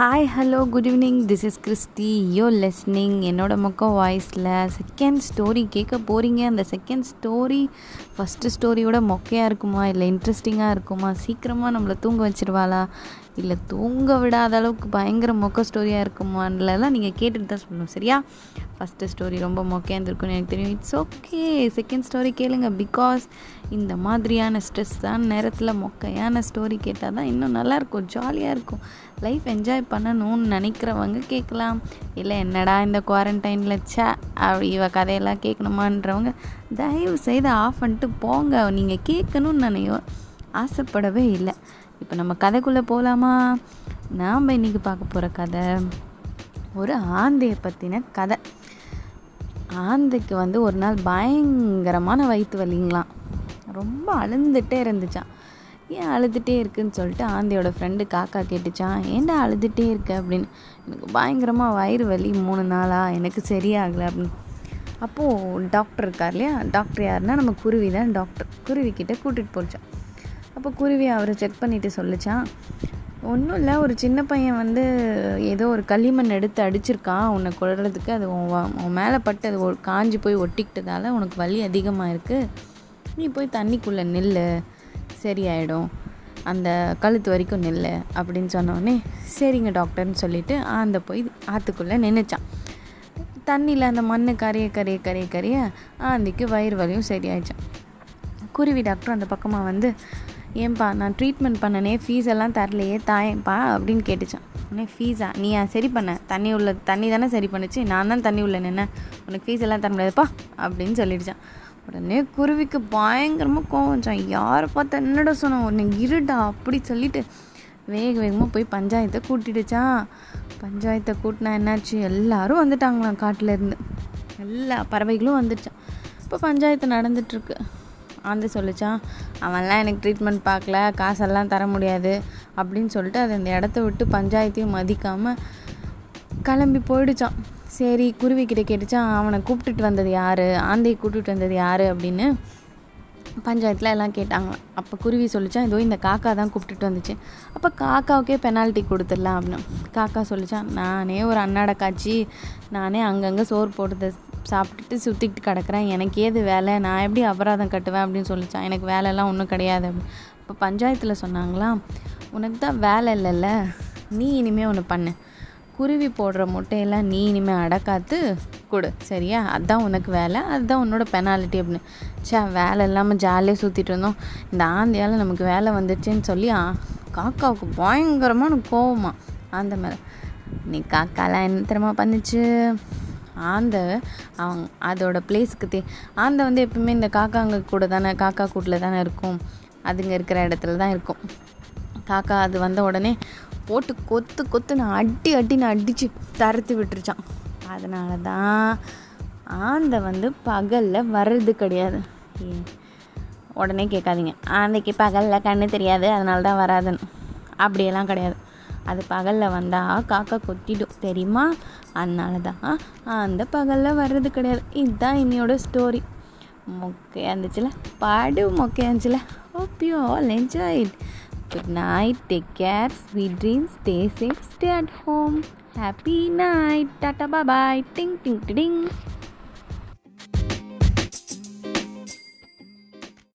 Hi hello good evening this is Christy you're listening என்னோட மொக்க வாய்ஸில் செகண்ட் ஸ்டோரி கேட்க போகிறீங்க அந்த செகண்ட் ஸ்டோரி ஃபஸ்ட்டு ஸ்டோரியோட மொக்கையாக இருக்குமா? இல்லை இன்ட்ரெஸ்டிங்காக இருக்குமா? சீக்கிரமாக நம்மளை தூங்க வச்சிருவாளா? இல்லை தூங்க விடாத அளவுக்கு பயங்கர மொக்க ஸ்டோரியாக இருக்குமான்லாம் நீங்கள் கேட்டுட்டு தான் சொல்லணும் சரியா? ஃபஸ்ட்டு ஸ்டோரி ரொம்ப மொக்கையாக இருந்திருக்குன்னு எனக்கு தெரியும். இட்ஸ் ஓகே செகண்ட் ஸ்டோரி கேளுங்க பிகாஸ் இந்த மாதிரியான ஸ்ட்ரெஸ் தான் நேரத்தில் மொக்கையான ஸ்டோரி கேட்டால் தான் இன்னும் நல்லாயிருக்கும் ஜாலியாக இருக்கும். லைஃப் என்ஜாய் பண்ணணும்னு நினைக்கிறவங்க கேட்கலாம் இல்லை என்னடா இந்த குவாரண்டைனில் சே அப்படி இவ கதையெல்லாம் கேட்கணுமான்றவங்க தயவு செய்து ஆஃப் பண்ணிட்டு போங்க. நீங்கள் கேட்கணும்னு நினையோ ஆசைப்படவே இல்லை. இப்போ நம்ம கதைக்குள்ளே போகலாமா நாம் இன்றைக்கி பார்க்க போகிற கதை ஒரு ஆந்தையை பற்றின கதை. ஆந்தைக்கு வந்து ஒரு நாள் பயங்கரமான வயிற்று வலிங்களாம். ரொம்ப அழுந்துகிட்டே இருந்துச்சான் ஏன் அழுதுகிட்டே இருக்குன்னு சொல்லிட்டு ஆந்தையோட ஃப்ரெண்டு காக்கா கேட்டுச்சான் ஏன்டா அழுதுகிட்டே இருக்க? அப்படின்னு. எனக்கு பயங்கரமாக வயிறு வலி மூணு நாளாக எனக்கு சரியாகலை. அப்படின்னு. அப்போது டாக்டர் இருக்கார் இல்லையா? டாக்டர் யாருன்னா நம்ம குருவி தான் டாக்டர் குருவி கிட்டே கூட்டிகிட்டு போச்சான் அப்போ குருவி அவரை செக் பண்ணிவிட்டு சொல்லிச்சான் ஒன்றும் இல்லை ஒரு சின்ன பையன் வந்து ஏதோ ஒரு களிமண் எடுத்து அடிச்சிருக்கான் உன்னை கொள்றதுக்கு அது உன் உன் மேலே பட்டு அது ஒ- போய் ஒட்டிக்கிட்டதால உனக்கு வலி அதிகமாக இருக்குது நீ போய் தண்ணிக்குள்ளே நில்லு. சரியாயிடும். அந்த கழுத்து வரைக்கும் நில்லு அப்படின்னு சொன்னோடனே சரிங்க டாக்டர்னு சொல்லிட்டு அந்த போய் ஆற்றுக்குள்ளே நின்றுச்சான் தண்ணியில் அந்த மண் கரைய கரைய கரைய கரைய ஆந்திக்கு வயிறு வலியும் சரியாயிடுச்சான் குருவி டாக்டர் அந்த பக்கமாக வந்து ஏன்பா நான் ட்ரீட்மெண்ட் பண்ணனே ஃபீஸ் எல்லாம் தரலையே தாயேப்பா அப்படின்னு கேட்டுச்சான். உடனே ஃபீஸா நீ சரி பண்ண. தண்ணி உள்ள தண்ணி தானே சரி பண்ணுச்சு. நான் தான் தண்ணி உள்ள நின்ன உனக்கு ஃபீஸ் எல்லாம் தர முடியாதுப்பா அப்படின்னு சொல்லிடுச்சான். உடனே குருவிக்கு பயங்கரமாக கோவம் யாரை பார்த்தா என்னடா சொன்னோம் உன்னை இருடா அப்படி சொல்லிட்டு வேக வேகமாக போய் பஞ்சாயத்தை கூட்டிடுச்சான். பஞ்சாயத்தை கூட்டினா என்னாச்சு? எல்லாரும் வந்துட்டாங்களாம் காட்டில் இருந்து. எல்லா பறவைகளும் வந்துடுச்சான் இப்போ பஞ்சாயத்து நடந்துட்டுருக்கு ஆந்து சொல்லிச்சான் அவன்லாம் எனக்கு ட்ரீட்மெண்ட் பார்க்கல காசெல்லாம் தர முடியாது அப்படின்னு சொல்லிட்டு அது அந்த இடத்த விட்டு பஞ்சாயத்தையும் மதிக்காமல் கிளம்பி போயிடுச்சான். சரி குருவி கிட்டே கேட்டுச்சான் அவனை கூப்பிட்டுட்டு வந்தது யார்? ஆந்தையை கூப்பிட்டுட்டு வந்தது யார்? அப்படின்னு பஞ்சாயத்தில் எல்லாம் கேட்டாங்களாம் அப்போ குருவி சொல்லிச்சான் இதோ இந்த காக்கா தான் கூப்பிட்டுட்டு வந்துச்சு. அப்போ காக்காவுக்கே பெனால்ட்டி கொடுத்துடலாம் அப்படின்னு. காக்கா சொல்லிச்சான் நானே ஒரு அன்னாட காய்ச்சி நானே அங்கங்கே சோறு போட்டு சாப்பிட்டுட்டு சுற்றிக்கிட்டு கிடக்குறேன். எனக்கு ஏது வேலை. நான் எப்படி அபராதம் கட்டுவேன் அப்படின்னு சொல்லிச்சான். எனக்கு வேலைலாம் ஒன்றும் கிடையாது அப்படின்னு. இப்போ பஞ்சாயத்தில் சொன்னாங்களா உனக்கு தான் வேலை இல்லைல்ல. நீ இனிமேல் ஒன்று பண்ணு. குருவி போடுற முட்டையெல்லாம் நீ இனிமேல் அடக்காத்து கொடு. சரியா? அதுதான் உனக்கு வேலை. அதுதான் உன்னோட பெனாலிட்டி அப்படின்னு. சே வேலை இல்லாமல் ஜாலியாக சுற்றிட்டு இருந்தோம். இந்த ஆந்தையால் நமக்கு வேலை வந்துடுச்சுன்னு சொல்லி காக்காவுக்கு பயங்கரமான கோவமா அந்த மேலே. நீ காக்காலாம் என்ன தெரியுமா பண்ணுச்சு? ஆந்தை அவங்க அதோட பிளேஸ்க்கு தே ஆந்தை வந்து எப்பவுமே இந்த காக்காங்க கூட தானே காக்கா கூட்டில் தானே இருக்கும். அதுங்க இருக்கிற இடத்துல தான் இருக்கும். காக்கா அது வந்த உடனே போட்டு கொத்து கொத்து நான் அடி அடின்னு அடித்து தரத்து விட்டுருச்சான் அதனால தான் ஆந்தை வந்து பகலில் வர்றது கிடையாது. உடனே கேட்காதீங்க. ஆந்தைக்கு பகலில் கண்ணு தெரியாது அதனால தான் வராதுன்னு. அப்படியெல்லாம் கிடையாது. அது பகலில் வந்தால் காக்கா கொத்திடும் தெரியுமா? அதனால தான் அந்த பகலில் வர்றது கிடையாது. இதுதான் இன்னையோட ஸ்டோரி மொக்கையாக இருந்துச்சுல பாடு மொக்கையாக இருந்துச்சுல hope you all enjoyed good night take care sweet dreams stay safe stay at home happy night tata bye ding ding ding